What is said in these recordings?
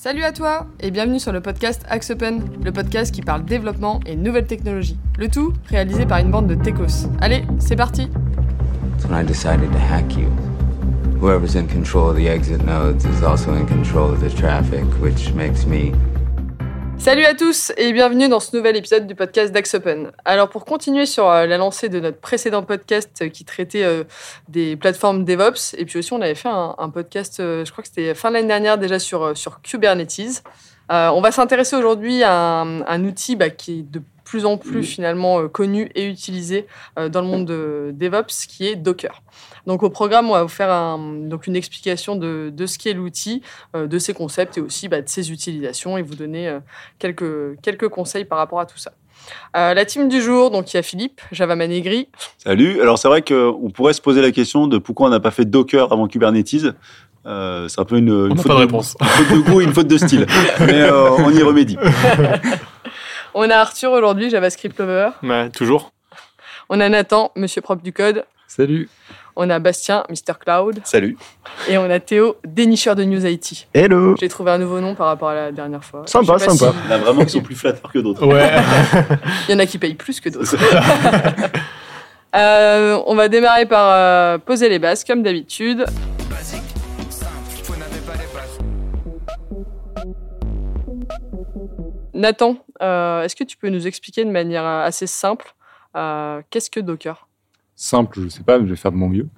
Salut à toi et bienvenue sur le podcast Axe Open, le podcast qui parle développement et nouvelles technologies. Le tout réalisé par une bande de techos. Allez, c'est parti when I decided to hack you. Whoever's in control of the exit nodes is also in control of the traffic, which makes me Salut à tous et bienvenue dans ce nouvel épisode du podcast d'Axe Open. Alors pour continuer sur euh, la lancée de notre précédent podcast euh, qui traitait euh, des plateformes DevOps, et puis aussi on avait fait un, un podcast, je crois que c'était fin de l'année dernière déjà sur, sur Kubernetes. Euh, on va s'intéresser aujourd'hui à un, un outil bah, qui est de plus en plus finalement connu et utilisé dans le monde de DevOps, qui est Docker. Donc au programme, on va vous faire un- donc une explication de, de ce qu'est l'outil, euh, de ses concepts et aussi bah, de ses utilisations et vous donner euh, quelques, quelques conseils par rapport à tout ça. Euh, la team du jour, donc il y a Philippe, Java Manegri. Salut. Alors c'est vrai qu'on pourrait se poser la question de pourquoi on n'a pas fait Docker avant Kubernetes. Euh, c'est un peu une, une On n'a faute pas de réponse. une faute de goût une faute de style. Mais euh, on y remédie. On a Arthur aujourd'hui, JavaScript Lover. Ouais, toujours. On a Nathan, Monsieur Propre du Code. Salut. On a Bastien, Mr. Cloud. Salut. Et on a Théo, dénicheur de News IT. Hello J'ai trouvé un nouveau nom par rapport à la dernière fois. Sympa, sympa. Il y en a vraiment qui sont plus flatteurs que d'autres. Ouais. Il y en a qui payent plus que d'autres. Euh, on va démarrer par euh, poser les bases, comme d'habitude. Nathan, euh, est-ce que tu peux nous expliquer de manière assez simple euh, qu'est-ce que Docker? Simple, je sais pas, mais je vais faire de mon mieux.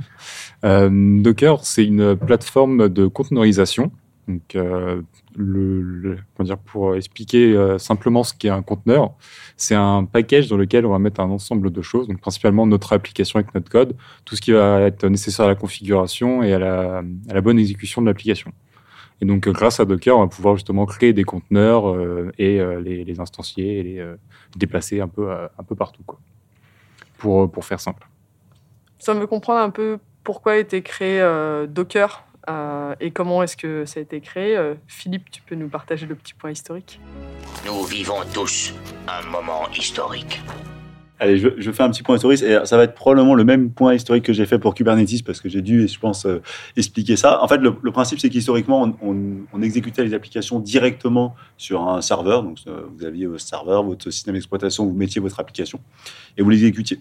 Euh, Docker, c'est une plateforme de conteneurisation. Donc, euh, le, le- comment dire, pour expliquer euh, simplement ce qu'est un conteneur, c'est un package dans lequel on va mettre un ensemble de choses, donc principalement notre application avec notre code, tout ce qui va être nécessaire à la configuration et à la, à la bonne exécution de l'application. Et donc, euh, grâce à Docker, on va pouvoir justement créer des conteneurs euh, et les, les instancier et les déplacer un peu, un peu partout, quoi. Pour, pour faire simple. Ça me comprendre un peu pourquoi a été créé euh, Docker euh, et comment est-ce que ça a été créé. Euh, Philippe, tu peux nous partager le petit point historique? Nous vivons tous un moment historique. Allez, je, je fais un petit point historique. Et ça va être probablement le même point historique que j'ai fait pour Kubernetes parce que j'ai dû, je pense, euh, expliquer ça. En fait, le, le principe, c'est qu'historiquement, on, on- on exécutait les applications directement sur un serveur. Donc, euh, vous aviez votre serveur, votre système d'exploitation, vous mettiez votre application et vous l'exécutiez.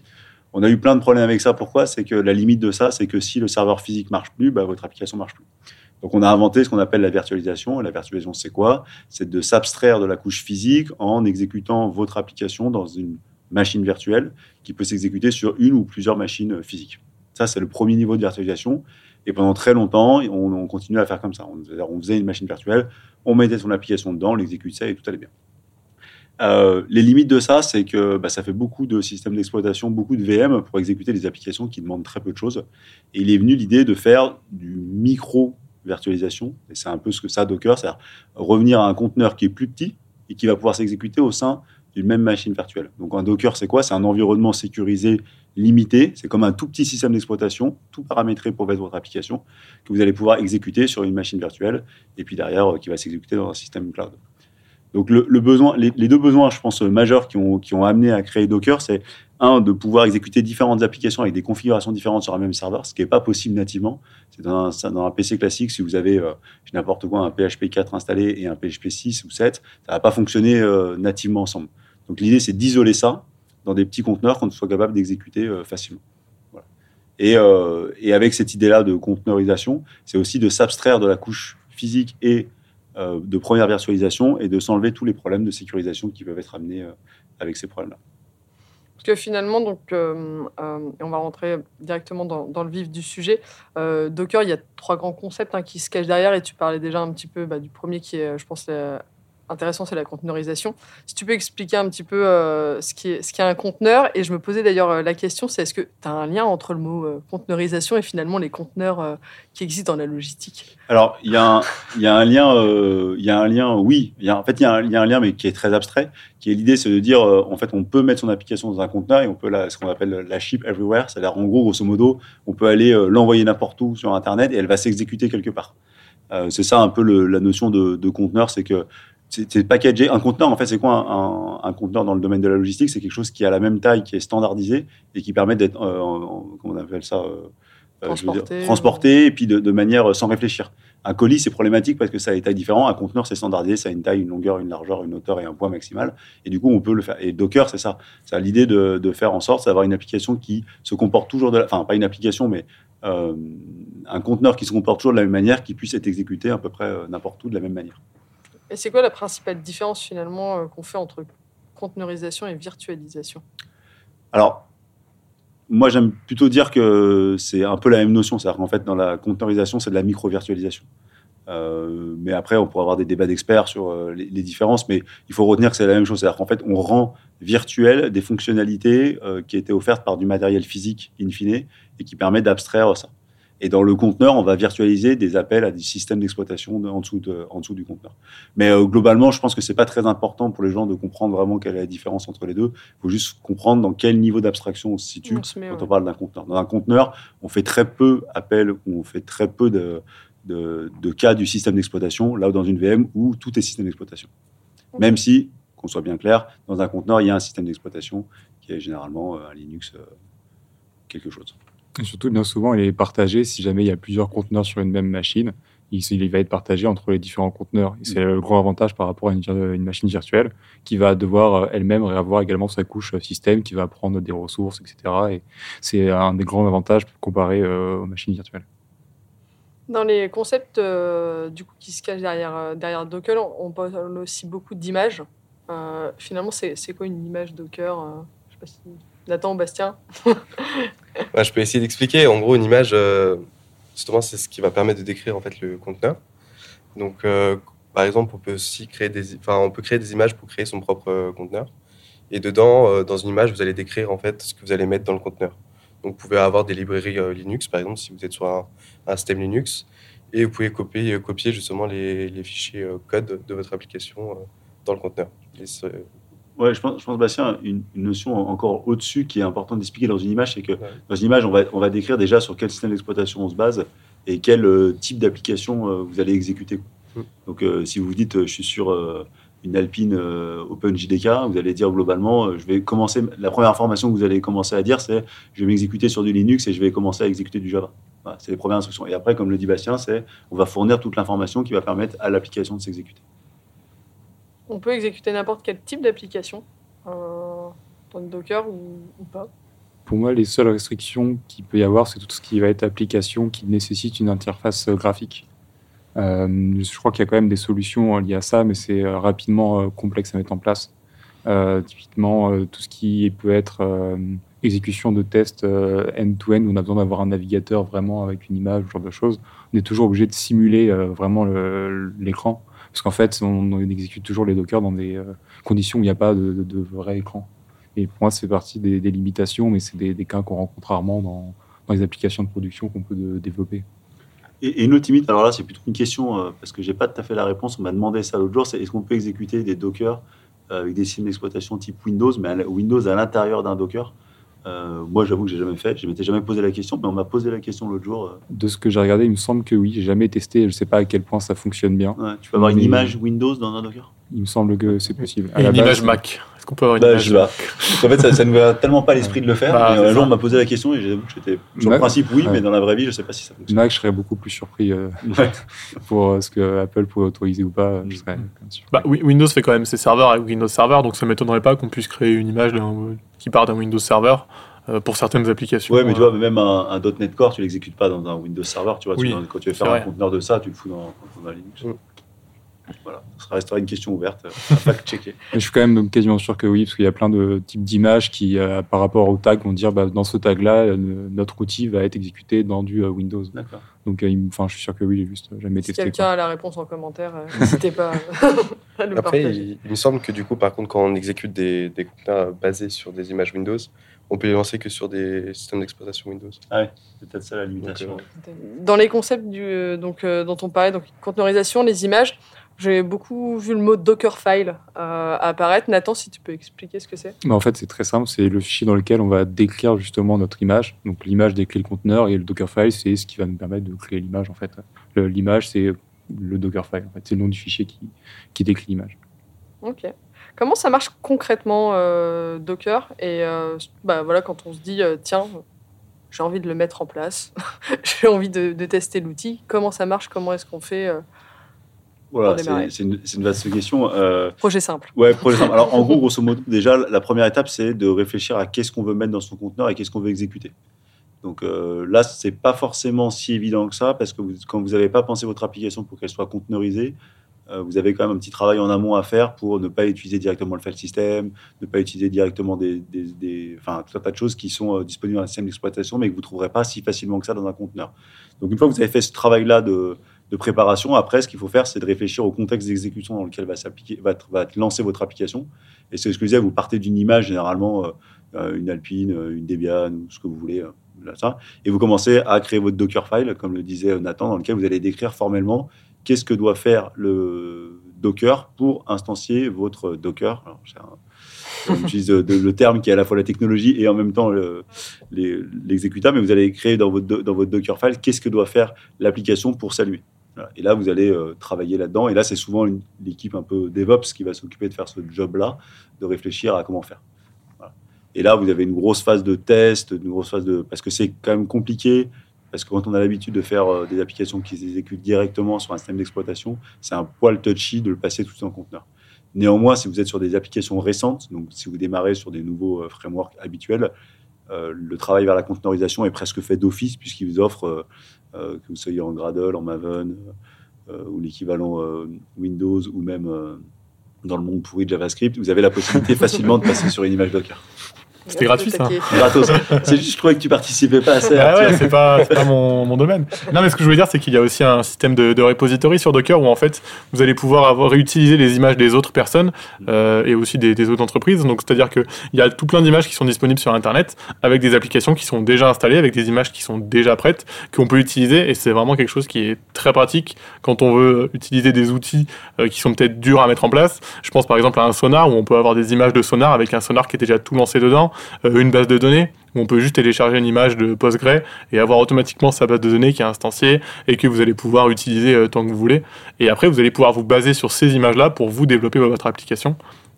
On a eu plein de problèmes avec ça. Pourquoi? C'est que la limite de ça, c'est que si le serveur physique marche plus, bah, votre application marche plus. Donc, on a inventé ce qu'on appelle la virtualisation. Et la virtualisation, c'est quoi? C'est de s'abstraire de la couche physique en exécutant votre application dans une machine virtuelle qui peut s'exécuter sur une ou plusieurs machines euh, physiques. Ça, c'est le premier niveau de virtualisation. Et pendant très longtemps, on, on continuait à faire comme ça. On, on faisait une machine virtuelle, on mettait son application dedans, on l'exécutait et tout allait bien. Euh, les limites de ça, c'est que bah, ça fait beaucoup de systèmes d'exploitation, beaucoup de VM pour exécuter des applications qui demandent très peu de choses. Et il est venu l'idée de faire du micro-virtualisation. Et c'est un peu ce que ça, Docker, c'est-à-dire revenir à un conteneur qui est plus petit et qui va pouvoir s'exécuter au sein d'une même machine virtuelle. Donc un Docker, c'est quoi? C'est un environnement sécurisé limité. C'est comme un tout petit système d'exploitation, tout paramétré pour votre application, que vous allez pouvoir exécuter sur une machine virtuelle, et puis derrière, euh, qui va s'exécuter dans un système cloud. Donc le, besoin, les, deux besoins, je pense, majeurs qui ont, amené à créer Docker, c'est un, de pouvoir exécuter différentes applications avec des configurations différentes sur un même serveur, ce qui n'est pas possible nativement. C'est dans un, PC classique, si vous avez euh, n'importe quoi, un PHP 4 installé et un PHP 6 ou 7, ça ne va pas fonctionner euh, nativement ensemble. Donc l'idée, c'est d'isoler ça dans des petits conteneurs qu'on soit capable d'exécuter euh, facilement. Et, euh, et avec cette idée-là de conteneurisation, c'est aussi de s'abstraire de la couche physique et de première virtualisation et de s'enlever tous les problèmes de sécurisation qui peuvent être amenés euh, avec ces problèmes-là. Parce que finalement, donc, euh, euh, on va rentrer directement dans, le vif du sujet. Euh, Docker, il y a trois grands concepts hein, qui se cachent derrière, et tu parlais déjà un petit peu bah, du premier qui est, je pense, euh, intéressant, c'est la conteneurisation. Si tu peux expliquer un petit peu euh, ce qui est ce qu'est un conteneur, et je me posais d'ailleurs euh, la question, c'est est-ce que tu as un lien entre le mot euh, conteneurisation et finalement les conteneurs euh, qui existent dans la logistique? Alors, il y, a un- y a un lien, euh, il y a un lien, oui. En fait, il y, y a un lien, mais qui est très abstrait, qui est l'idée, c'est de dire, en fait, on peut mettre son application dans un conteneur et on peut la, ce qu'on appelle la ship everywhere, c'est-à-dire, en gros, grosso modo, on peut aller l'envoyer n'importe où sur Internet et elle va s'exécuter quelque part. C'est ça un peu la notion de, de conteneur, c'est que c'est packagé. Un conteneur, en fait, c'est quoi un, conteneur dans le domaine de la logistique? C'est quelque chose qui a la même taille, qui est standardisé et qui permet d'être, euh, en- en- comment on appelle ça euh, euh, dire, Transporté. transporté et puis de, de manière sans réfléchir. un colis, c'est problématique parce que ça a des tailles différentes. Un conteneur, c'est standardisé, ça a une taille, une longueur, une largeur, une hauteur et un poids maximal. Et du coup, on peut le faire. Et Docker, c'est ça. C'est l'idée de, de, faire en sorte d'avoir une application qui se comporte toujours de la. Enfin, pas une application, mais euh, un conteneur qui se comporte toujours de la même manière, qui puisse être exécuté à peu près n'importe où de la même manière. Et c'est quoi la principale différence finalement euh, qu'on fait entre conteneurisation et virtualisation? Alors, moi, j'aime plutôt dire que c'est un peu la même notion. C'est-à-dire qu'en fait, dans la conteneurisation, c'est de la micro-virtualisation. Euh, mais après, on pourrait avoir des débats d'experts sur euh, les, différences, mais il faut retenir que c'est la même chose. C'est-à-dire qu'en fait, on rend virtuel des fonctionnalités qui étaient offertes par du matériel physique in fine et qui permet d'abstraire ça. Et dans le conteneur, on va virtualiser des appels à des systèmes d'exploitation en, dessous de, en dessous du conteneur. Mais euh, globalement, je pense que c'est pas très important pour les gens de comprendre vraiment quelle est la différence entre les deux. Il faut juste comprendre dans quel niveau d'abstraction on se situe On se met, quand ouais. on parle d'un conteneur. Dans un conteneur, on fait très peu appel ou on fait très peu de, de, de cas du système d'exploitation, là où dans une VM où tout est système d'exploitation. Même si, qu'on soit bien clair, dans un conteneur, il y a un système d'exploitation qui est généralement euh, un Linux euh, quelque chose. Et surtout, bien souvent, il est partagé si jamais il y a plusieurs conteneurs sur une même machine. Il, il va être partagé entre les différents conteneurs. C'est le grand avantage par rapport à une, machine virtuelle qui va devoir euh, elle-même avoir également sa couche euh, système qui va prendre des ressources, etc. Et c'est un des grands avantages comparé euh, aux machines virtuelles. Dans les concepts euh, du coup, qui se cachent derrière, derrière Docker, on, on parle aussi beaucoup d'images. Euh, finalement, c'est quoi une image Docker Je sais pas si... Nathan, Bastien je peux essayer d'expliquer. En gros, une image, euh, justement, c'est ce qui va permettre de décrire en fait le conteneur. Donc, euh, par exemple, on peut aussi créer des, enfin, on peut créer des images pour créer son propre euh, conteneur. Et dedans, dans une image, vous allez décrire en fait ce que vous allez mettre dans le conteneur. Donc, vous pouvez avoir des librairies Linux, par exemple, si vous êtes sur un, un système Linux, et vous pouvez copier, justement les, fichiers code de votre application dans le conteneur. Ouais, je pense, je pense Bastien, une, une notion encore au-dessus qui est importante d'expliquer dans une image, c'est que Ouais. dans une image, on va, on va décrire déjà sur quel système d'exploitation on se base et quel euh, type d'application euh, vous allez exécuter. Mm. Donc, euh, si vous vous dites, je suis sur une Alpine OpenJDK, vous allez dire globalement, je vais commencer. La première information que vous allez commencer à dire, c'est je vais m'exécuter sur du Linux et je vais commencer à exécuter du Java. Voilà, c'est les premières instructions. Et après, comme le dit Bastien, c'est on va fournir toute l'information qui va permettre à l'application de s'exécuter. On peut exécuter n'importe quel type d'application euh, dans Docker ou, pas. Pour moi, les seules restrictions qu'il peut y avoir, c'est tout ce qui va être application qui nécessite une interface euh, graphique. Euh, je crois qu'il y a quand même des solutions euh, liées à ça, mais c'est rapidement complexe à mettre en place. Typiquement, tout ce qui peut être exécution de tests end-to-end, où on a besoin d'avoir un navigateur vraiment avec une image, ce genre de choses. On est toujours obligé de simuler vraiment l'écran, parce qu'en fait, on, exécute toujours les Docker dans des euh, conditions où il n'y a pas de, vrai écran. Et pour moi, c'est partie des, limitations, mais c'est des, cas qu'on rencontre rarement dans, les applications de production qu'on peut développer. Et, une autre limite, alors là, c'est plutôt une question, euh, parce que j'ai pas tout à fait la réponse. On m'a demandé ça l'autre jour c'est est-ce qu'on peut exécuter des Docker euh, avec des systèmes d'exploitation type Windows, mais Windows à l'intérieur d'un Docker? Euh, Moi, j'avoue que j'ai jamais fait. Je m'étais jamais posé la question, mais on m'a posé la question l'autre jour. euh, De ce que j'ai regardé, il me semble que oui. J'ai jamais testé. Je ne sais pas à quel point ça fonctionne bien. ouais, tu peux avoir une image Windows dans un Docker? Il me semble que c'est possible. À Et la une base, image Mac. Qu'on peut avoir une Bah, image je sais pas. Qu'en fait, ça, ça ne va tellement pas l'esprit de le faire. Bah, mais, euh, un jour, on m'a posé la question et j'avoue que j'étais sur le principe oui, ouais. mais dans la vraie vie, je sais pas si ça fonctionne. Mac, je serais beaucoup plus surpris euh, Ouais. pour euh, ce que Apple pourrait autoriser ou pas. Je serais bien sûr. Bah, Wi- Windows fait quand même ses serveurs avec Windows Server, donc ça m'étonnerait pas qu'on puisse créer une image qui part d'un Windows Server euh, pour certaines applications. Ouais, mais tu euh, vois, même un, un .NET Core, tu l'exécutes pas dans un Windows Server, tu vois. tu- Oui, quand tu veux faire un vrai. conteneur de ça, tu le fous dans, dans Linux. Mm. Voilà, ça restera une question ouverte à fact-checker. Mais je suis quand même quasiment sûr que oui, parce qu'il y a plein de types d'images qui, euh, par rapport au tag, vont dire bah, dans ce tag-là, euh, notre outil va être exécuté dans du euh, Windows. D'accord. Donc, euh, je suis sûr que oui, j'ai juste jamais Si testé. quelqu'un quoi. a la réponse en commentaire, euh, n'hésitez pas à nous Après, partager. il, il me semble que du coup, par contre, quand on exécute des, des conteneurs basés sur des images Windows, on peut les lancer que sur des systèmes d'exploitation Windows. C'est peut-être ça la limitation. Donc, Dans les concepts du, euh, donc, euh, dont on parlait, donc conteneurisation, les images, j'ai beaucoup vu le mot Dockerfile euh, apparaître. Nathan, si tu peux expliquer ce que c'est? Mais en fait, c'est très simple. C'est le fichier dans lequel on va décrire justement notre image. Donc, l'image décrit le conteneur et le Dockerfile, c'est ce qui va nous permettre de créer l'image. En fait, l'image, c'est le Dockerfile. En fait, c'est le nom du fichier qui, qui décrit l'image. Ok. Comment ça marche concrètement, euh, Docker? Et euh, bah, voilà, quand on se dit, tiens, j'ai envie de le mettre en place, j'ai envie de, de tester l'outil. Comment ça marche? Comment est-ce qu'on fait Voilà, c'est une, vaste question. Euh, Projet simple. Ouais, projet simple. Alors, en gros, grosso modo, déjà, la première étape, c'est de réfléchir à qu'est-ce qu'on veut mettre dans son conteneur et qu'est-ce qu'on veut exécuter. Donc euh, là, c'est pas forcément si évident que ça, parce que vous- quand vous n'avez pas pensé votre application pour qu'elle soit conteneurisée, euh, vous avez quand même un petit travail en amont à faire pour ne pas utiliser directement le file system, ne pas utiliser directement des, des, des- enfin, tout un tas de choses qui sont euh, disponibles dans un système d'exploitation, mais que vous ne trouverez pas si facilement que ça dans un conteneur. Donc une fois que vous avez fait ce travail-là de, de préparation, après, ce qu'il faut faire, c'est de réfléchir au contexte d'exécution dans lequel va, va, va lancé votre application. Et c'est ce que je disais, vous partez d'une image, généralement euh, euh, une Alpine, euh, une Debian, ou ce que vous voulez, là, ça, et vous commencez à créer votre Dockerfile, comme le disait Nathan, dans lequel vous allez décrire formellement qu'est-ce que doit faire le Docker pour instancier votre Docker. Alors, le terme qui est à la fois la technologie et en même temps le- l'exécutable, mais vous allez créer dans votre, dans votre Dockerfile qu'est-ce que doit faire l'application pour s'allumer. Et là, vous allez euh, travailler là-dedans. Et là, c'est souvent l'équipe un peu DevOps qui va s'occuper de faire ce job-là, de réfléchir à comment faire. Et là, vous avez une grosse phase de test, une grosse phase de parce que c'est quand même compliqué. Parce que quand on a l'habitude de faire euh, des applications qui s'exécutent directement sur un système d'exploitation, c'est un poil touchy de le passer tout en conteneur. Néanmoins, si vous êtes sur des applications récentes, donc si vous démarrez sur des nouveaux euh, frameworks habituels, le travail vers la conteneurisation est presque fait d'office puisqu'il vous offre, euh, que vous soyez en Gradle, en Maven euh, ou l'équivalent euh, Windows ou même dans le monde pourri de JavaScript, vous avez la possibilité facilement de passer sur une image Docker. C'était gratuit, ça. Gratos. C'est juste, je trouvais que tu participais pas assez. Ah ouais, c'est pas, mon, mon domaine. Non, mais ce que je voulais dire, c'est qu'il y a aussi un système de, de repository sur Docker où en fait, vous allez pouvoir avoir réutiliser les images des autres personnes euh, et aussi des, des autres entreprises. Donc, c'est-à-dire qu'il y a tout plein d'images qui sont disponibles sur Internet avec des applications qui sont déjà installées, avec des images qui sont déjà prêtes, qu'on peut utiliser. Et c'est vraiment quelque chose qui est très pratique quand on veut utiliser des outils euh, qui sont peut-être durs à mettre en place. Je pense par exemple à un sonar où on peut avoir des images de sonar avec un sonar qui est déjà tout lancé dedans, euh, une base de données où on peut juste télécharger une image de Postgre et avoir automatiquement sa base de données qui est instanciée et que vous allez pouvoir utiliser euh, tant que vous voulez. Et après, vous allez pouvoir vous baser sur ces images-là pour vous développer votre application.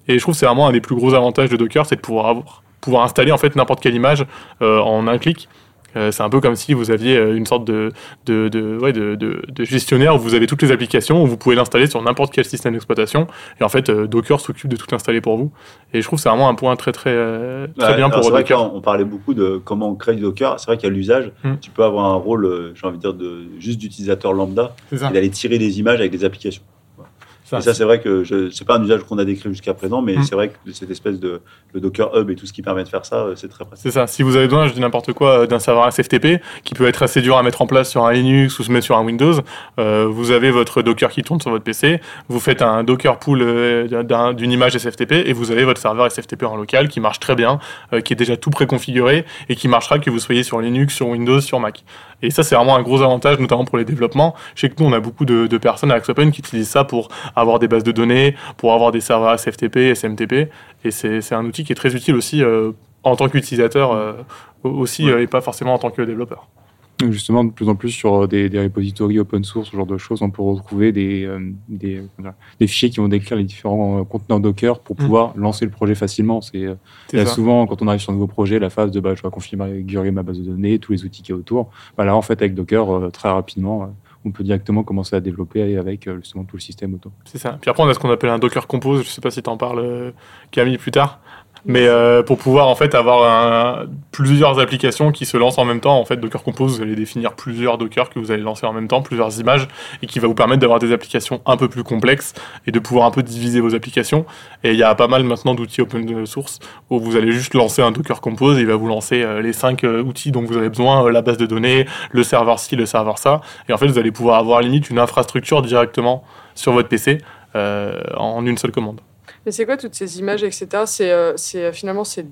Et je trouve que c'est vraiment un des plus gros avantages de Docker, c'est de pouvoir, pouvoir installer en fait n'importe quelle image euh, en un clic. Euh, c'est un peu comme si vous aviez euh, une sorte de, de, de, ouais, de, de, de gestionnaire où vous avez toutes les applications, où vous pouvez l'installer sur n'importe quel système d'exploitation. Et en fait, euh, Docker s'occupe de tout installer pour vous. Et je trouve que c'est vraiment un point très très, très Ouais, bien pour c'est vrai Docker. on parlait beaucoup de comment on crée du Docker. C'est vrai qu'à l'usage, Hmm. tu peux avoir un rôle, j'ai envie de dire, de, juste d'utilisateur lambda et d'aller tirer des images avec des applications. Ça, et ça, c'est vrai que je- c'est pas un usage qu'on a décrit jusqu'à présent, mais Hmm. c'est vrai que cette espèce de le Docker Hub et tout ce qui permet de faire ça, euh, c'est très pratique. C'est ça. Si vous avez besoin, je dis n'importe quoi, euh, d'un serveur SFTP qui peut être assez dur à mettre en place sur un Linux ou se mettre sur un Windows, euh, vous avez votre Docker qui tourne sur votre PC, vous faites un Docker pool euh, d'un- d'une image SFTP et vous avez votre serveur SFTP en local qui marche très bien, euh, qui est déjà tout préconfiguré et qui marchera que vous soyez sur Linux, sur Windows, sur Mac. Et ça, c'est vraiment un gros avantage, notamment pour les développements. Je sais que nous, on a beaucoup de, de personnes à Axopen qui utilisent ça pour avoir des bases de données, pour avoir des serveurs SFTP, SMTP. Et c'est un outil qui est très utile aussi euh, en tant qu'utilisateur euh, aussi Ouais. euh, et pas forcément en tant que développeur. Justement, de plus en plus sur des, des repositories open source, ce genre de choses, on peut retrouver des, des, fichiers qui vont décrire les différents conteneurs Docker pour Mm. pouvoir lancer le projet facilement. C'est souvent, quand on arrive sur un nouveau projet, la phase de bah, je dois configurer ma base de données, tous les outils qu'il y a autour. Bah, là, en fait, avec Docker, très rapidement, on peut directement commencer à développer avec euh, justement tout le système autour. C'est ça. Puis après, on a ce qu'on appelle un Docker Compose. Je sais pas si tu en parles, euh, Camille, plus tard. Mais euh, pour pouvoir en fait avoir plusieurs applications qui se lancent en même temps, en fait, Docker Compose, vous allez définir plusieurs Docker que vous allez lancer en même temps, plusieurs images, et qui va vous permettre d'avoir des applications un peu plus complexes et de pouvoir un peu diviser vos applications. Et il y a pas mal maintenant d'outils open source où vous allez juste lancer un Docker Compose et il va vous lancer euh, les cinq euh, outils dont vous avez besoin, la base de données, le serveur ci, le serveur ça. Et en fait, vous allez pouvoir avoir limite une infrastructure directement sur votre PC en une seule commande. Mais c'est quoi toutes ces images, etc. C'est euh, c'est, euh, finalement c'est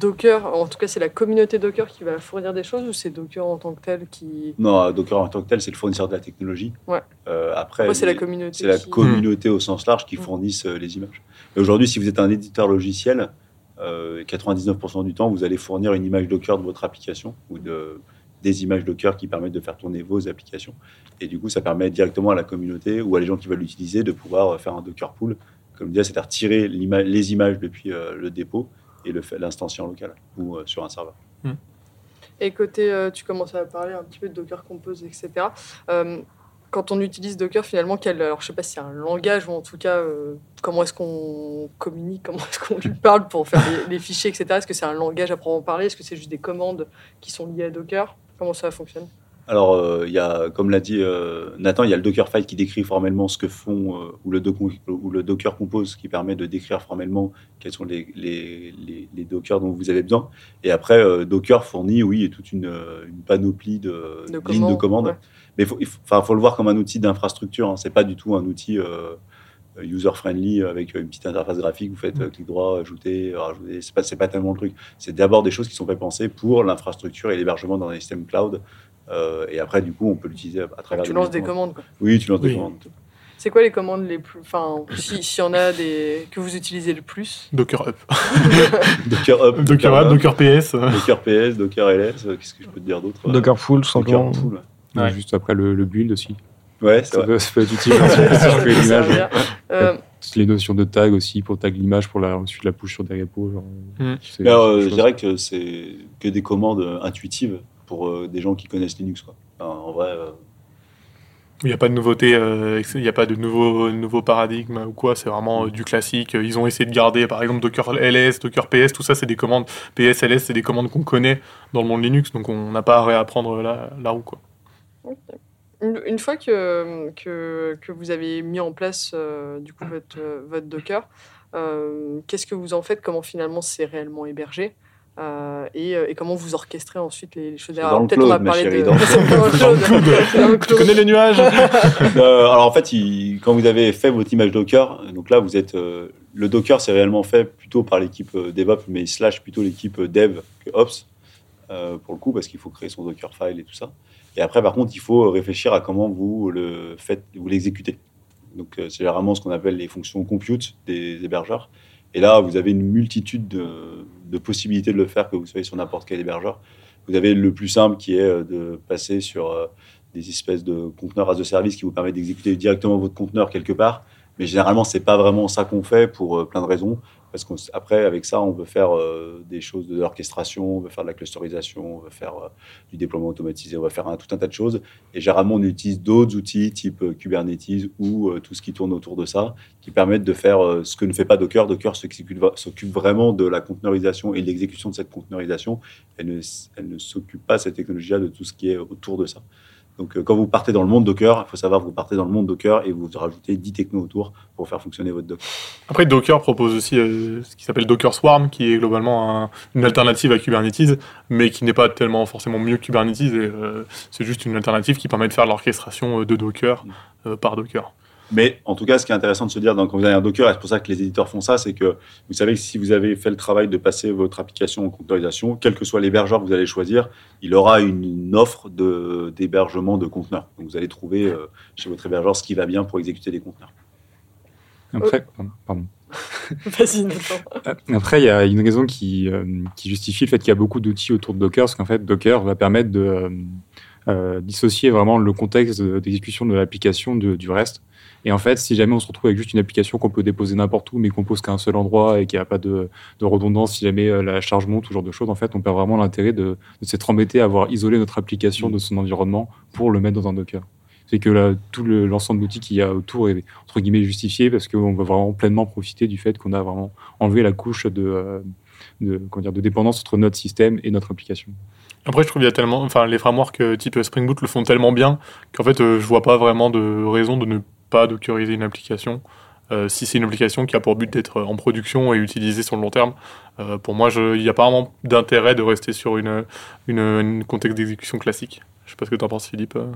Docker, en tout cas c'est la communauté Docker qui va fournir des choses ou c'est Docker en tant que tel qui. Non, euh, Docker en tant que tel, c'est le fournisseur de la technologie. Ouais. Euh, après, c'est la communauté. c'est la qui- communauté au sens large qui Mm. fournissent les images. Et aujourd'hui, si vous êtes un éditeur logiciel, euh, 99% du temps, vous allez fournir une image Docker de votre application ou de, des images Docker qui permettent de faire tourner vos applications. Et du coup, ça permet directement à la communauté ou à les gens qui veulent l'utiliser de pouvoir faire un Docker pool. Comme je disais, c'est-à-dire tirer l'ima- les images depuis euh, le dépôt et l'instancier en local ou euh, sur un serveur. Et côté, euh, tu commences à parler un petit peu de Docker Compose, etc. Euh, quand on utilise Docker, finalement, quel, alors je sais pas si c'est un langage ou en tout cas, euh, comment est-ce qu'on communique, comment est-ce qu'on lui parle pour faire les, les fichiers, etc. Est-ce que c'est un langage à proprement parler? Est-ce que c'est juste des commandes qui sont liées à Docker? Comment ça fonctionne? Alors, euh, il y a, comme l'a dit euh, Nathan, il y a le Dockerfile qui décrit formellement ce que font, euh, ou, le doc- ou le Docker Compose qui permet de décrire formellement quels sont les, les, les, les Dockers dont vous avez besoin. Et après, Docker fournit, oui, toute une, une panoplie de, De lignes de commandes, ouais. Mais il faut, il faut- enfin, faut le voir comme un outil d'infrastructure. Hein. C'est pas du tout un outil user-friendly avec une petite interface graphique. Vous faites euh, clic droit, ajouter, rajouter. Pas, c'est pas tellement le truc. C'est d'abord des choses qui sont faites penser pour l'infrastructure et l'hébergement dans un système cloud. Euh, et après, du coup, on peut l'utiliser à travers. Tu des lances des commandes. quoi. Oui, tu lances Oui. des commandes. C'est quoi les commandes les plus. Enfin, si- s'il y en a des que vous utilisez le plus? Docker Up. Docker Up, Docker Up, Docker PS. euh. Docker PS, Docker LS. euh, Qu'est-ce que je peux te dire d'autre? Docker Full, simplement. Docker Full. Ouais, Juste après le, le build aussi. Ouais, Ça vrai. peut, ça peut être utile si l'image. Euh, Les notions de tag aussi pour tag l'image pour la, ensuite la push sur des repos. Genre, Mm. euh, c'est je dirais que c'est que des commandes euh, intuitives pour euh, des gens qui connaissent Linux. Quoi. Enfin, en vrai, euh, Il n'y a pas de nouveauté, euh, il n'y a pas de nouveau, nouveau paradigme ou quoi, c'est vraiment euh, du classique. Ils ont essayé de garder, par exemple, Docker LS, Docker PS, tout ça, c'est des commandes. PS, LS, c'est des commandes qu'on connaît dans le monde Linux, donc on n'a pas à réapprendre la, la roue. Quoi. Une, une fois que, que, que vous avez mis en place euh, du coup votre, votre Docker, euh, qu'est-ce que vous en faites? Comment finalement c'est réellement hébergé? Euh, et, euh, et comment vous orchestrez ensuite les, les choses le peut-être on va cloud, ma parler chérie, de dans le dans Tu connais les nuages Euh, alors en fait, il- quand vous avez fait votre image Docker, donc là vous êtes euh, le Docker c'est réellement fait plutôt par l'équipe DevOps, mais slash plutôt l'équipe Dev que Ops euh, pour le coup parce qu'il faut créer son Dockerfile et tout ça. Et après par contre il faut réfléchir à comment vous le faites, vous l'exécutez. Donc euh, c'est généralement ce qu'on appelle les fonctions compute des hébergeurs. Et là vous avez une multitude de, de possibilités de le faire que vous soyez sur n'importe quel hébergeur. Vous avez le plus simple qui est euh, de passer sur euh, des espèces de conteneurs as a service qui vous permettent d'exécuter directement votre conteneur quelque part. Mais généralement, c'est pas vraiment ça qu'on fait pour euh, plein de raisons. Parce qu'après, avec ça, on veut faire euh, des choses de l'orchestration, on veut faire de la clusterisation, on veut faire euh, du déploiement automatisé, on va faire tout un tas de choses. Et généralement, on utilise d'autres outils type euh, Kubernetes ou tout ce qui tourne autour de ça, qui permettent de faire ce que ne fait pas Docker. Docker s'occupe vraiment de la conteneurisation et de l'exécution de cette conteneurisation. Elle ne, elle ne s'occupe pas, cette technologie-là, de tout ce qui est autour de ça. Donc, euh, quand vous partez dans le monde Docker, il faut savoir que vous partez dans le monde Docker et vous rajoutez 10 technos autour pour faire fonctionner votre Docker. Après, Docker propose aussi euh, ce qui s'appelle Docker Swarm, qui est globalement un- une alternative à Kubernetes, mais qui n'est pas tellement forcément mieux que Kubernetes. Et, euh, c'est juste une alternative qui permet de faire l'orchestration de Docker euh, par Docker. Mais en tout cas, ce qui est intéressant de se dire dans- quand vous avez un Docker, et c'est pour ça que les éditeurs font ça, c'est que vous savez que si vous avez fait le travail de passer votre application en conteneurisation, quel que soit l'hébergeur que vous allez choisir, il aura une, une offre de- d'hébergement de, conteneurs. Donc vous allez trouver euh, chez votre hébergeur ce qui va bien pour exécuter des conteneurs. Après, pardon. Vas-y, Nathan. Euh, Après, il y a une raison qui, euh, qui justifie le fait qu'il y a beaucoup d'outils autour de Docker, parce qu'en fait, Docker va permettre de euh, euh, dissocier vraiment le contexte de- d'exécution de l'application de- du reste. Et en fait, si jamais on se retrouve avec juste une application qu'on peut déposer n'importe où, mais qu'on pose qu'à un seul endroit et qu'il n'y a pas de, redondance, si jamais euh, la charge monte, ce genre de choses, en fait, on perd vraiment l'intérêt de, de s'être embêté à avoir isolé notre application de son environnement pour le mettre dans un Docker. C'est que là, tout le- l'ensemble d'outils qu'il y a autour est entre guillemets justifié parce qu'on va vraiment pleinement profiter du fait qu'on a vraiment enlevé la couche de, euh, comment dire, de dépendance entre notre système et notre application. Après, je trouve qu'il y a tellement, enfin, les frameworks euh, type Spring Boot le font tellement bien qu'en fait, je vois pas vraiment de raison de ne pas dockeriser une application. Euh, si c'est une application qui a pour but d'être en production et utilisée sur le long terme, euh, pour moi, il n'y a pas vraiment d'intérêt de rester sur une, une, une contexte d'exécution classique. Je sais pas ce que tu en penses, Philippe. euh.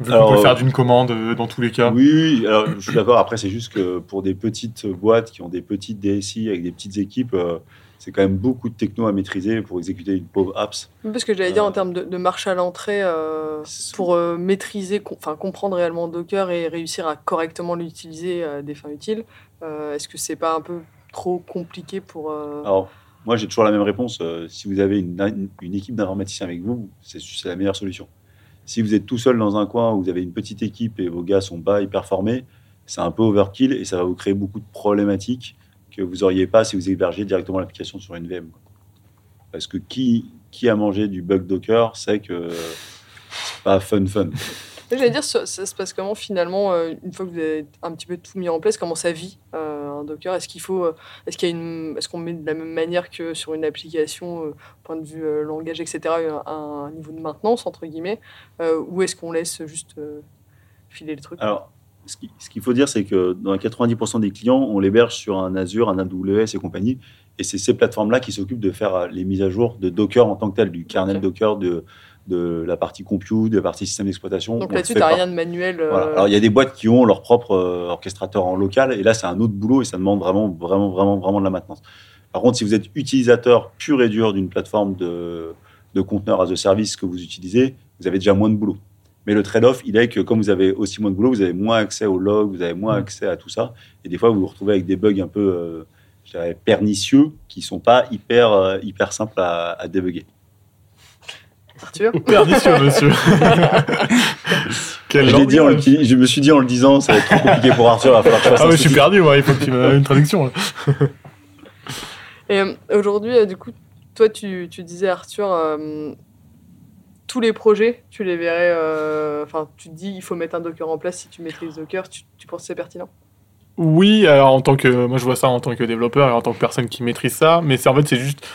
Vu qu'on peut euh, faire d'une commande euh, dans tous les cas. Oui, oui, alors je suis d'accord. Après, c'est juste que pour des petites boîtes qui ont des petites DSI avec des petites équipes, euh, c'est quand même beaucoup de techno à maîtriser pour exécuter une pauvre apps. Parce que j'allais dire Euh, en termes de, de marche à l'entrée, euh, pour euh, maîtriser, com- enfin comprendre réellement Docker et réussir à correctement l'utiliser à des fins utiles, euh, est-ce que c'est pas un peu trop compliqué pour euh, Alors, moi, j'ai toujours la même réponse. Euh, si vous avez une, une équipe d'informaticiens avec vous, c'est la meilleure solution. Si vous êtes tout seul dans un coin où vous avez une petite équipe et vos gars sont pas hyper formés, c'est un peu overkill et ça va vous créer beaucoup de problématiques que vous n'auriez pas si vous hébergiez directement l'application sur une VM. Parce que qui, qui a mangé du bug Docker sait que c'est pas fun fun. J'allais dire, ça, ça se passe comment finalement, euh, une fois que vous avez un petit peu tout mis en place, comment ça vit euh, un Docker? Est-ce qu'il faut, euh, est-ce qu'il y a une, est-ce qu'on met de la même manière que sur une application, euh, point de vue euh, langage, etc., un, un niveau de maintenance entre guillemets, ou est-ce qu'on laisse juste filer le truc? Alors, ce qui- ce qu'il faut dire, c'est que dans 90% des clients, on l'héberge sur un Azure, un AWS et compagnie. Et c'est ces plateformes-là qui s'occupent de faire euh, les mises à jour de Docker en tant que tel, du kernel. Docker, de, de la partie compute, de la partie système d'exploitation. Donc On là-dessus, t'as pas. rien de manuel. euh, Voilà. Alors, il y a des boîtes qui ont leur propre euh, orchestrateur en local, et là, c'est un autre boulot, et ça demande vraiment, vraiment, vraiment, vraiment de la maintenance. Par contre, si vous êtes utilisateur pur et dur d'une plateforme de, de conteneurs as a service que vous utilisez, vous avez déjà moins de boulot. Mais le trade-off, il est que comme vous avez aussi moins de boulot, vous avez moins accès aux logs, vous avez moins accès à tout ça, et des fois, vous vous retrouvez avec des bugs un peu, euh, je dirais, pernicieux, qui sont pas hyper, euh, hyper simples à, à débugger. Arthur Pernicieux, monsieur. Quel Je, dit en le- je me suis dit en le disant, ça va être trop compliqué pour Arthur, il va falloir que je fasse Ah ouais, je suis perdu, il faut que tu me une traduction. là. Et euh, aujourd'hui, du coup, toi, tu, tu disais, Arthur, euh, tous les projets, tu les verrais. euh, Enfin, tu te dis, il faut mettre un Docker en place si tu maîtrises Docker. Tu, tu penses que c'est pertinent? Oui, alors en tant que moi je vois ça en tant que développeur et en tant que personne qui maîtrise ça, mais en fait c'est juste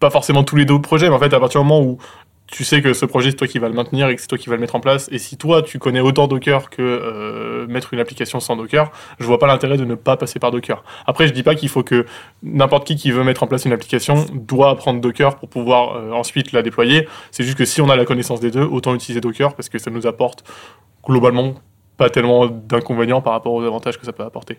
pas forcément tous les deux projets, mais en fait à partir du moment où tu sais que ce projet c'est toi qui va le maintenir et que c'est toi qui va le mettre en place, et si toi tu connais autant Docker que euh, mettre une application sans Docker, je vois pas l'intérêt de ne pas passer par Docker. Après je dis pas qu'il faut que n'importe qui qui veut mettre en place une application doit apprendre Docker pour pouvoir euh, ensuite la déployer. C'est juste que si on a la connaissance des deux, autant utiliser Docker parce que ça nous apporte globalement pas tellement d'inconvénients par rapport aux avantages que ça peut apporter.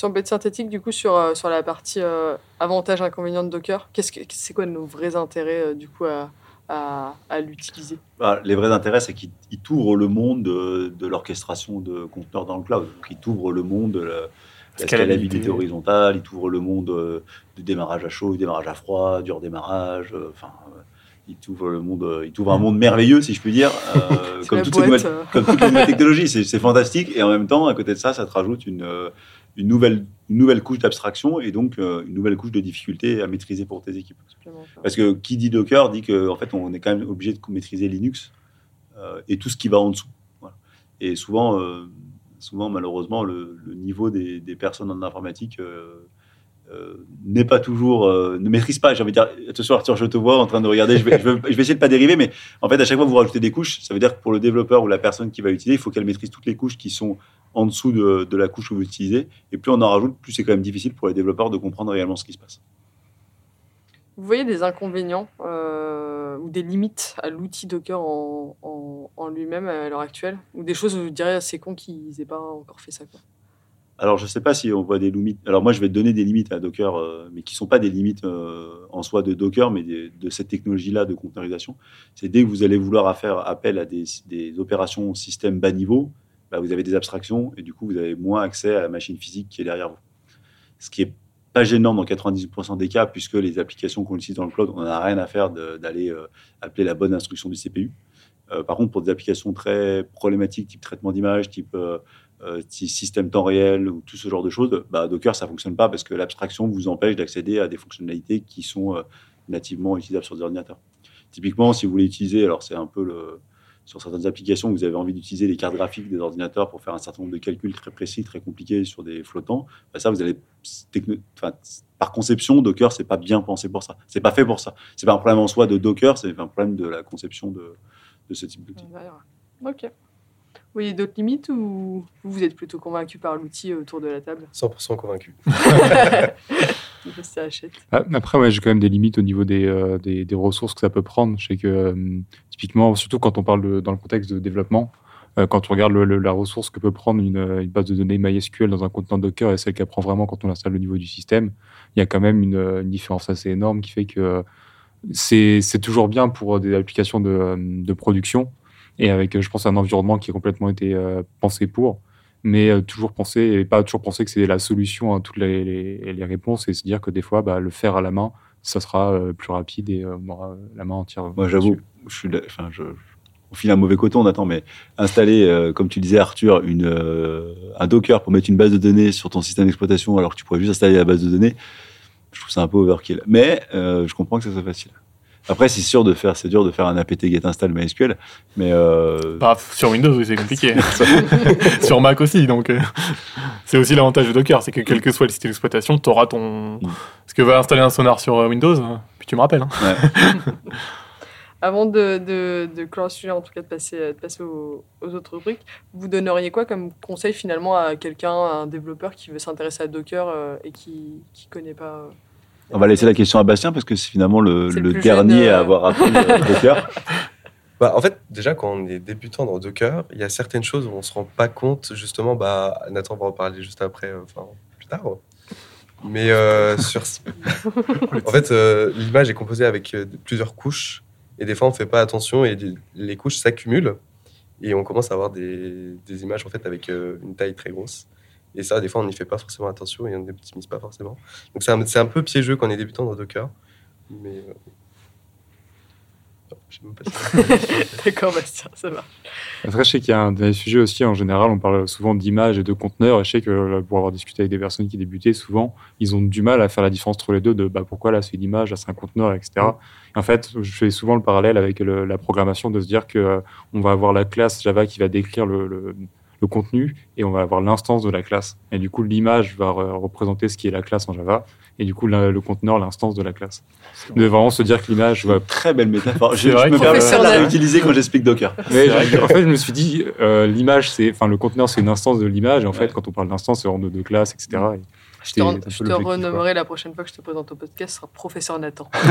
Peut être synthétique, du coup, sur, euh, sur la partie euh, avantages, inconvénients de Docker, qu'est-ce que, c'est quoi nos vrais intérêts, du coup, à, à, à l'utiliser Bah, les vrais intérêts, c'est qu'il il t'ouvre le monde de, de l'orchestration de conteneurs dans le cloud. Donc, il t'ouvre le monde de la, la Scalabilité. horizontale, il t'ouvre le monde euh, du démarrage à chaud, du démarrage à froid, du redémarrage. euh, Enfin, euh, il t'ouvre le monde, euh, il t'ouvre un monde merveilleux, si je puis dire, euh, comme, toutes les boîte, nouvelles, comme toutes les nouvelles technologies. C'est c'est fantastique. Et en même temps, à côté de ça, ça te rajoute une, euh, une, nouvelle, une nouvelle couche d'abstraction et donc euh, une nouvelle couche de difficulté à maîtriser pour tes équipes. Parce que qui dit Docker dit qu'en en fait, on est quand même obligé de maîtriser Linux euh, et tout ce qui va en dessous. Voilà. Et souvent, euh, souvent, malheureusement, le, le niveau des, des personnes en informatique n'est pas toujours, ne maîtrise pas. J'ai envie de dire, attention Arthur, je te vois en train de regarder, je vais, je vais, je vais essayer de pas dériver, mais en fait, à chaque fois que vous rajoutez des couches, ça veut dire que pour le développeur ou la personne qui va l'utiliser, il faut qu'elle maîtrise toutes les couches qui sont en dessous de, de la couche que vous utilisez. Et plus on en rajoute, plus c'est quand même difficile pour les développeurs de comprendre réellement ce qui se passe. Vous voyez des inconvénients euh, ou des limites à l'outil Docker en, en, en lui-même à l'heure actuelle? Ou des choses où vous diriez, c'est con qu'ils n'aient pas encore fait ça quoi. Alors, je ne sais pas si on voit des limites. Alors, moi, je vais donner des limites à Docker, euh, mais qui ne sont pas des limites euh, en soi de Docker, mais des- de cette technologie-là de containerisation. C'est dès que vous allez vouloir faire appel à des, des opérations système bas niveau, bah, vous avez des abstractions et du coup, vous avez moins accès à la machine physique qui est derrière vous. Ce qui est pas gênant dans 98% des cas, puisque les applications qu'on utilise dans le cloud, on n'a rien à faire d'aller euh, appeler la bonne instruction du CPU. Euh, par contre, pour des applications très problématiques, type traitement d'image, type euh, système temps réel ou tout ce genre de choses, bah, Docker, ça fonctionne pas parce que l'abstraction vous empêche d'accéder à des fonctionnalités qui sont nativement utilisables sur des ordinateurs. Typiquement, si vous voulez utiliser, alors c'est un peu le, sur certaines applications, vous avez envie d'utiliser les cartes graphiques des ordinateurs pour faire un certain nombre de calculs très précis, très compliqués sur des flottants, bah, ça, vous allez, techno- enfin, par conception, Docker, c'est pas bien pensé pour ça. C'est pas fait pour ça. C'est pas un problème en soi de Docker, c'est un problème de la conception de, de ce type d'outil. Ok. Vous voyez d'autres limites ou vous êtes plutôt convaincu par l'outil autour de la table? 100% convaincu. Ah, Après, ouais, j'ai quand même des limites au niveau des, euh, des, ressources que ça peut prendre. Je sais que, euh, typiquement, surtout quand on parle dans le contexte de développement, euh, quand on regarde la ressource que peut prendre une, base de données MySQL dans un conteneur Docker et celle qu'elle prend vraiment quand on l'installe au niveau du système, il y a quand même une, différence assez énorme qui fait que c'est toujours bien pour des applications de, de production et avec, je pense, un environnement qui a complètement été pensé pour mais euh, toujours penser et pas toujours penser que c'est la solution à toutes les, les, les réponses et se dire que des fois bah, le faire à la main ça sera euh, plus rapide et euh, on aura la main entière Moi, j'avoue, je suis, enfin, je, on file un mauvais coton, on attend, mais installer, euh, comme tu disais, Arthur, une, euh, un Docker pour mettre une base de données sur ton système d'exploitation alors que tu pourrais juste installer la base de données, je trouve ça un peu overkill. Mais euh, je comprends que ça soit facile. Après, c'est sûr de faire, c'est dur de faire un apt get install MySQL, mais euh, Bah, sur Windows, oui, c'est compliqué. sur Mac aussi, donc euh, c'est aussi l'avantage de Docker, c'est que quel que soit le système d'exploitation, tu auras ton. Mm. Parce que va installer un sonar sur euh, Windows, euh, puis tu me rappelles. hein. ouais. Avant de, de, de clore le sujet, en tout cas de passer, de passer aux, aux autres rubriques, vous donneriez quoi comme conseil finalement à quelqu'un, à un développeur qui veut s'intéresser à Docker et qui ne connaît pas euh, on va laisser la question à Bastien parce que c'est finalement le, dernier jeune, euh, à avoir appris Docker. Bah, en fait, déjà, quand on est débutant dans Docker, il y a certaines choses où on se rend pas compte, justement. Bah, Nathan va en parler juste après, euh, enfin, plus tard. Mais euh, sur... en fait, euh, l'image est composée avec plusieurs couches. Et des fois, on fait pas attention et les couches s'accumulent. Et on commence à avoir des, des images en fait, avec euh, une taille très grosse. Et ça, des fois, on n'y fait pas forcément attention et on n'optimise pas forcément. Donc, c'est un, c'est un peu piégeux quand on est débutant dans Docker. Mais. euh, je sais même pas si- D'accord, Bastien, ça va. Après, je sais qu'il y a un des sujets aussi, en général, on parle souvent d'images et de conteneurs. Et je sais que pour avoir discuté avec des personnes qui débutaient, souvent, ils ont du mal à faire la différence entre les deux de bah, pourquoi là c'est une image, là c'est un conteneur, etc. Et en fait, je fais souvent le parallèle avec le- la programmation de se dire que euh, on va avoir la classe Java qui va décrire le, le- le contenu et on va avoir l'instance de la classe. Et du coup, l'image va re- représenter ce qui est la classe en Java et du coup, la- le conteneur, l'instance de la classe. De vraiment se dire que l'image va Très belle métaphore. Je, C'est vrai je me permets de la réutiliser quand j'explique Docker. Mais en fait, je me suis dit, euh, l'image, c'est, enfin, le conteneur, c'est une instance de l'image. Et en fait, quand on parle d'instance, c'est en de, de classe, etc. Et Je te, renommerai la prochaine fois que je te présente au podcast, ce sera professeur Nathan.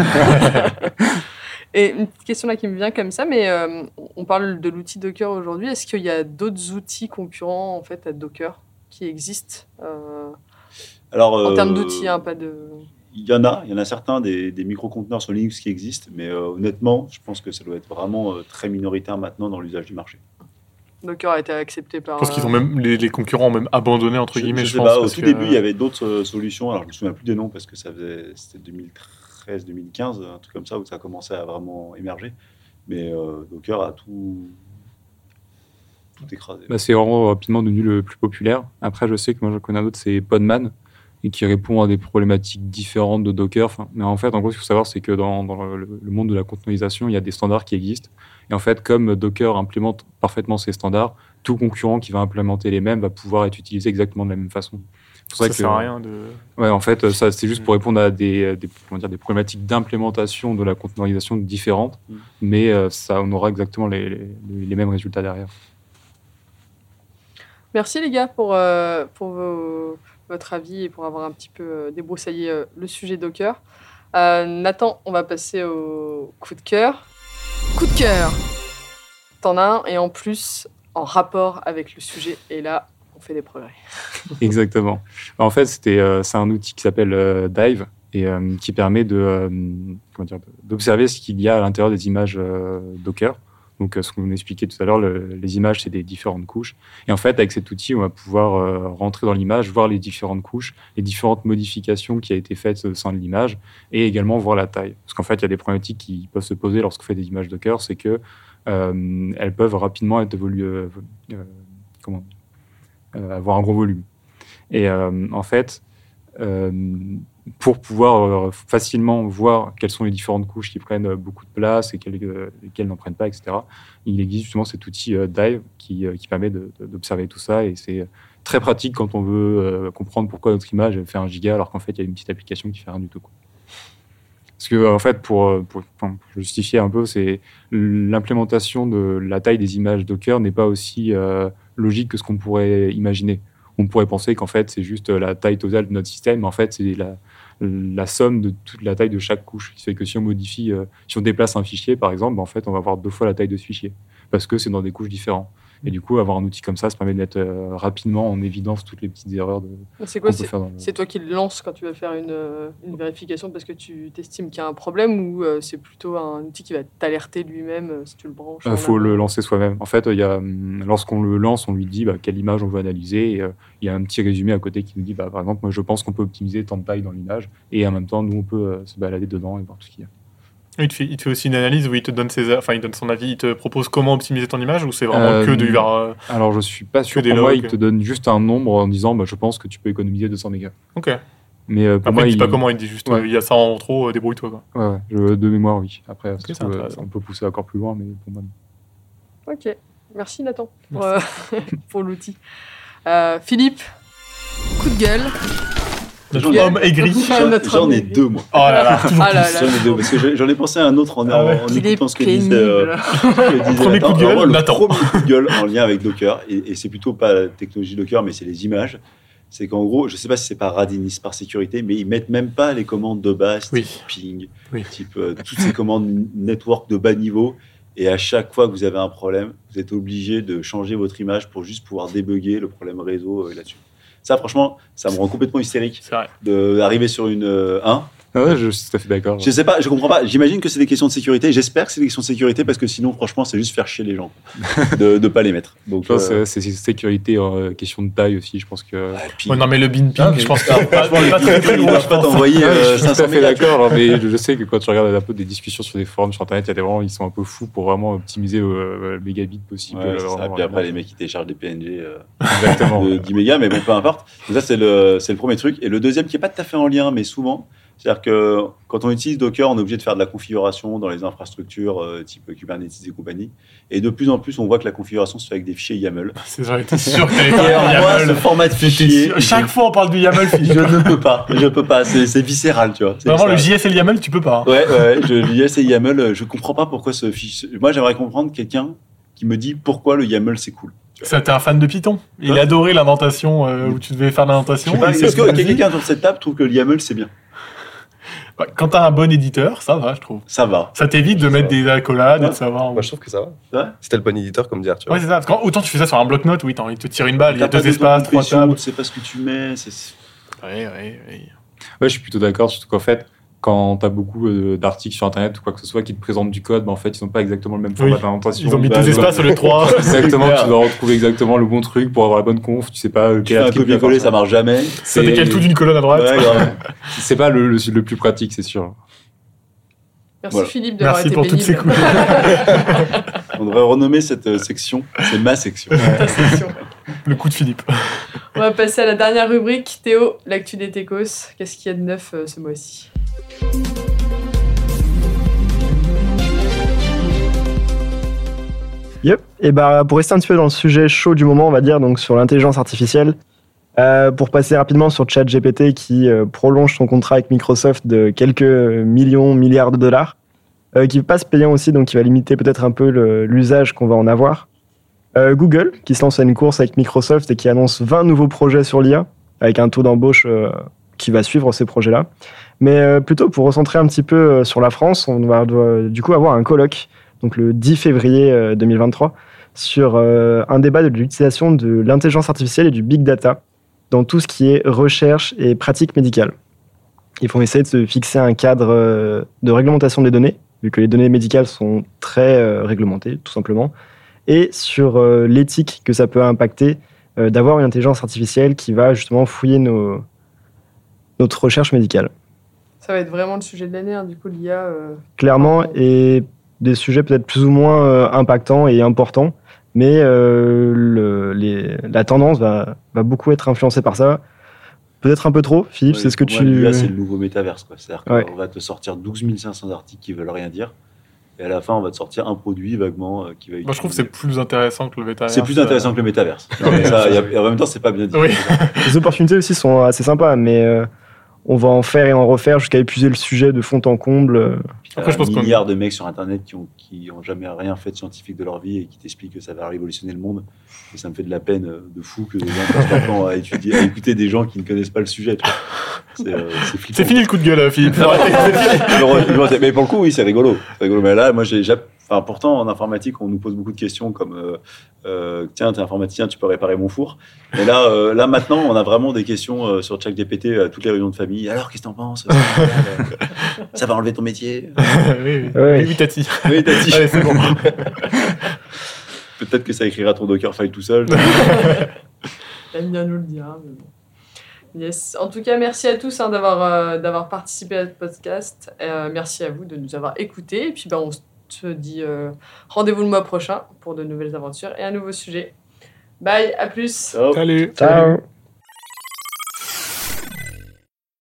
Et une petite question là qui me vient comme ça, mais euh, on parle de l'outil Docker aujourd'hui. Est-ce qu'il y a d'autres outils concurrents en fait à Docker qui existent euh, Alors, en euh, termes d'outils, hein, pas de. Il y en a, il y en a certains des, des micro-conteneurs sur Linux qui existent, mais euh, honnêtement, je pense que ça doit être vraiment euh, très minoritaire maintenant dans l'usage du marché. Docker a été accepté par. Je pense qu'ils ont euh, même les, les concurrents ont même abandonné entre Je, guillemets. je Je, sais pense, pas, au tout que- début, il y avait d'autres euh, solutions. Alors, je me souviens plus des noms parce que ça faisait, c'était 2013, 2015, un truc comme ça, où ça a commencé à vraiment émerger. Mais euh, Docker a tout, tout écrasé. Bah, c'est rapidement devenu le plus populaire. Après, je sais que moi, je connais un autre, c'est Podman, et qui répond à des problématiques différentes de Docker. Mais en fait, en gros, ce qu'il faut savoir, c'est que dans, dans le, monde de la conteneurisation, il y a des standards qui existent. Et en fait, comme Docker implémente parfaitement ces standards, tout concurrent qui va implémenter les mêmes va pouvoir être utilisé exactement de la même façon. C'est pour ça que- sert à rien de. Ouais, en fait, ça, c'est juste pour Mm. répondre à des, des, comment dire, des problématiques d'implémentation de la conteneurisation différentes, Mm. mais euh, ça, on aura exactement les, les, les mêmes résultats derrière. Merci les gars pour, euh, pour vos- votre avis et pour avoir un petit peu euh, débroussaillé euh, le sujet Docker. Euh, Nathan, on va passer au coup de cœur. Coup de cœur T'en as un et en plus en rapport avec le sujet. Et là, on fait des progrès. Exactement. En fait, c'était, euh, c'est un outil qui s'appelle euh, Dive et euh, qui permet de, d'observer ce qu'il y a à l'intérieur des images Docker. Donc, ce qu'on expliquait tout à l'heure, le- les images, c'est des différentes couches. Et en fait, avec cet outil, on va pouvoir rentrer dans l'image, voir les différentes couches, les différentes modifications qui a été faites au sein de l'image, et également voir la taille. Parce qu'en fait, il y a des problématiques qui peuvent se poser lorsqu'on fait des images Docker, c'est que elles peuvent rapidement être évoluées, avoir un gros volume. Et euh, en fait, euh, pour pouvoir euh, facilement voir quelles sont les différentes couches qui prennent euh, beaucoup de place et quelles, euh, n'en prennent pas, etc., il existe justement cet outil euh, Dive qui, euh, permet d'observer tout ça. Et c'est très pratique quand on veut euh, comprendre pourquoi notre image fait un giga alors qu'en fait, il y a une petite application qui fait rien du tout. Parce que, en fait, pour, euh, justifier un peu, c'est l'implémentation de la taille des images Docker n'est pas aussi euh, logique que ce qu'on pourrait imaginer. On pourrait penser qu'en fait, c'est juste la taille totale de notre système, mais en fait, c'est la, somme de toute la taille de chaque couche. Qui fait que si on modifie, euh, si on déplace un fichier, par exemple, ben, en fait, on va avoir deux fois la taille de ce fichier, parce que c'est dans des couches différentes. Et du coup, avoir un outil comme ça, ça permet de mettre euh, rapidement en évidence toutes les petites erreurs de, C'est quoi peut c'est, le- toi qui le lances quand tu vas faire une, euh, une vérification parce que tu t'estimes qu'il y a un problème ou euh, c'est plutôt un outil qui va t'alerter lui-même euh, si tu le branches Il faut le lancer soi-même. En fait, hum, lorsqu'on le lance, on lui dit bah, quelle image on veut analyser. Et, il y a un petit résumé à côté qui nous dit, bah, par exemple, moi je pense qu'on peut optimiser tant de taille dans l'image. Et en même temps, nous, on peut se balader dedans et voir tout ce qu'il y a. Il te, fait, il te fait aussi une analyse où il te donne ses, enfin il donne son avis, il te propose comment optimiser ton image ou c'est vraiment Euh, que du vers. Alors, je suis pas sûr. des Pour moi, il te donne juste un nombre en disant, bah, je pense que tu peux économiser 200 mégas. Ok. Mais euh, pour Après, moi, il dit il- pas comment, il dit juste, Ouais. euh, il y a ça en trop, euh, débrouille-toi. quoi. Ouais, ouais, je- de mémoire, oui. Après, ça on peut pousser encore plus loin, mais pour moi, non. Ok, merci Nathan pour, euh, pour l'outil. Euh, Philippe, coup de gueule. J'en ai- Homme aigri. J'en- ai deux, moi. Oh là là, Ah J'en là. ai deux, parce que j'en ai pensé à un autre en, Ah ouais. en, écoutant ce que disait, euh, que disait Premier coup de gueule, le Nathan. premier coup de gueule en lien avec Docker, et, et c'est plutôt pas la technologie Docker, mais c'est les images. C'est qu'en gros, je sais pas si c'est par Radinis, par sécurité, mais ils mettent même pas les commandes de base, Oui. type ping, Oui. type euh, toutes ces commandes network de bas niveau. Et à chaque fois que vous avez un problème, vous êtes obligé de changer votre image pour juste pouvoir débugger le problème réseau euh, là-dessus. Ça, franchement, ça me rend complètement hystérique d'arriver sur une euh, 1 Ah ouais, je suis tout à fait d'accord. je sais pas, je comprends pas. J'imagine que c'est des questions de sécurité. J'espère que c'est des questions de sécurité parce que sinon, franchement, c'est juste faire chier les gens de ne pas les mettre. Donc, Je pense euh, que c'est sécurité, euh, question de taille aussi. Je pense que. ouais, puis- Ouais, non, mais le bin ping, Ah, je pense que pas, franchement, les pas très ping, très je pas t'envoyer euh, je suis tout 500 à fait d'accord, hein, mais je, sais que quand tu regardes un peu des discussions sur des forums sur internet, il y a des gens, ils sont un peu fous pour vraiment optimiser le, le mégabit possible. Ouais, euh, ça. vraiment, Puis après, les mecs, ils téléchargent des PNG euh, Exactement. de 10 mégas, mais bon, peu importe. Donc ça, c'est le, c'est le premier truc. Et le deuxième, qui n'est pas tout à fait en lien, mais souvent, c'est-à-dire que quand on utilise Docker, on est obligé de faire de la configuration dans les infrastructures euh, type Kubernetes et compagnie. Et de plus en plus, on voit que la configuration se fait avec des fichiers YAML. C'est vrai, t'es sûr que t'allais moi, ce YAML. format de fichier. Chaque fois, on parle du YAML, je ne peux pas. Je peux pas. C'est viscéral, tu vois. Vraiment, le. JS et le YAML, tu peux pas. hein. Ouais, ouais, je l'IS et YAML, euh, je comprends pas pourquoi ce fichier. Moi, j'aimerais comprendre quelqu'un qui me dit pourquoi le YAML c'est cool. Ça, T'es un fan de Python. Il Ouais. adorait l'indentation euh, où tu devais faire Et Est-ce que quelqu'un sur cette table trouve que le YAML c'est bien? Quand t'as un bon éditeur, ça va, je trouve. Ça va. Ça t'évite de Ça mettre va. des accolades et de savoir. Moi, je trouve que ça va. Ouais. C'était le bon éditeur, comme dire, tu vois. Ouais, c'est ça. Parce qu'autant tu fais ça sur un bloc-notes, oui, t'as envie de te tirer une balle. Il y a deux espaces, trois tables. Tu sais pas ce que tu mets. Ouais, ouais, ouais. Ouais, je suis plutôt d'accord, surtout qu'en fait, quand tu as beaucoup euh, d'articles sur Internet ou quoi que ce soit qui te présentent du code, bah, en fait, ils n'ont pas exactement le même format Oui. d'indentation. Ils ont mis bah, deux je espaces sur les trois. Exactement, tu dois retrouver exactement le bon truc pour avoir la bonne conf. Tu sais pas euh, Tu quel article copier-coller, faire ça marche jamais. Ça C'est- décale tout d'une colonne à droite. Ouais. C'est pas le, le, le plus pratique, c'est sûr. Merci Voilà. Philippe d'avoir Merci été pour toutes ces pénible. On devrait renommer cette euh, section. C'est ma section. Ta section. Le coup de Philippe. On va passer à la dernière rubrique. Théo, l'actu des techos. Qu'est-ce qu'il y a de neuf euh, ce mois-ci? Yep. Et bah pour rester un petit peu dans le sujet chaud du moment, on va dire, donc sur l'intelligence artificielle, euh, pour passer rapidement sur ChatGPT qui euh, prolonge son contrat avec Microsoft de quelques millions, milliards de dollars, euh, qui passe payant aussi, donc qui va limiter peut-être un peu l'usage qu'on va en avoir. Euh, Google qui se lance à une course avec Microsoft et qui annonce 20 nouveaux projets sur l'IA, avec un taux d'embauche euh, qui va suivre ces projets-là. Mais euh, plutôt pour recentrer un petit peu sur la France, on va du coup avoir un colloque donc le 10 février euh, 2023, sur un débat de l'utilisation de l'intelligence artificielle et du big data dans tout ce qui est recherche et pratique médicale. Ils vont essayer de se fixer un cadre de réglementation des données, vu que les données médicales sont très réglementées, tout simplement, et sur euh, l'éthique que ça peut impacter euh, d'avoir une intelligence artificielle qui va justement fouiller nos, notre recherche médicale. Ça va être vraiment le sujet de l'année, hein, du coup, l'IA. euh, clairement, et des sujets peut-être plus ou moins euh, impactants et importants, mais euh, le- les- la tendance va, va beaucoup être influencée par ça. Peut-être un peu trop, Philippe, Ouais, c'est ce que moi, tu... l'IA, c'est le nouveau métaverse. quoi. C'est-à-dire qu'on Ouais. va te sortir 12 500 articles qui veulent rien dire. Et à la fin, on va te sortir un produit vaguement euh, qui va Moi, je trouve que c'est plus intéressant que le métaverse. C'est plus intéressant que le métaverse. Non, mais ça, y a- et en même temps, c'est pas bien dit. Oui. Les opportunités aussi sont assez sympas, mais euh, on va en faire et en refaire jusqu'à épuiser le sujet de fond en comble. euh. Après, je pense un qu'on- milliard de mecs sur Internet qui ont, qui ont jamais rien fait de scientifique de leur vie et qui t'expliquent que ça va révolutionner le monde. Et ça me fait de la peine euh, de fou que des gens passent leur temps à, étudier, à écouter des gens qui ne connaissent pas le sujet. C'est euh, c'est flippant. C'est fini le coup de gueule, euh, Philippe. Mais pour le coup, oui, c'est rigolo. Rigolo. Mais là, moi, j'ai, j'ai- enfin, pourtant, en informatique, on nous pose beaucoup de questions comme euh, euh, tiens, t'es informaticien, tu peux réparer mon four. Mais là, euh, là maintenant, on a vraiment des questions euh, sur ChatGPT à toutes les réunions de famille. Alors, qu'est-ce que t'en penses? Ça va enlever ton métier? Oui, oui. Ouais. Oui, Tati. Oui. Allez, c'est bon. Peut-être que ça écrira ton Dockerfile tout seul. J'aime bien nous le dire. mais bon. Yes. En tout cas, merci à tous hein, d'avoir euh, d'avoir participé à ce podcast. Euh, merci à vous de nous avoir écoutés. Et puis, ben, on se dit euh, rendez-vous le mois prochain pour de nouvelles aventures et un nouveau sujet. Bye, à plus. Ciao. Salut. Ciao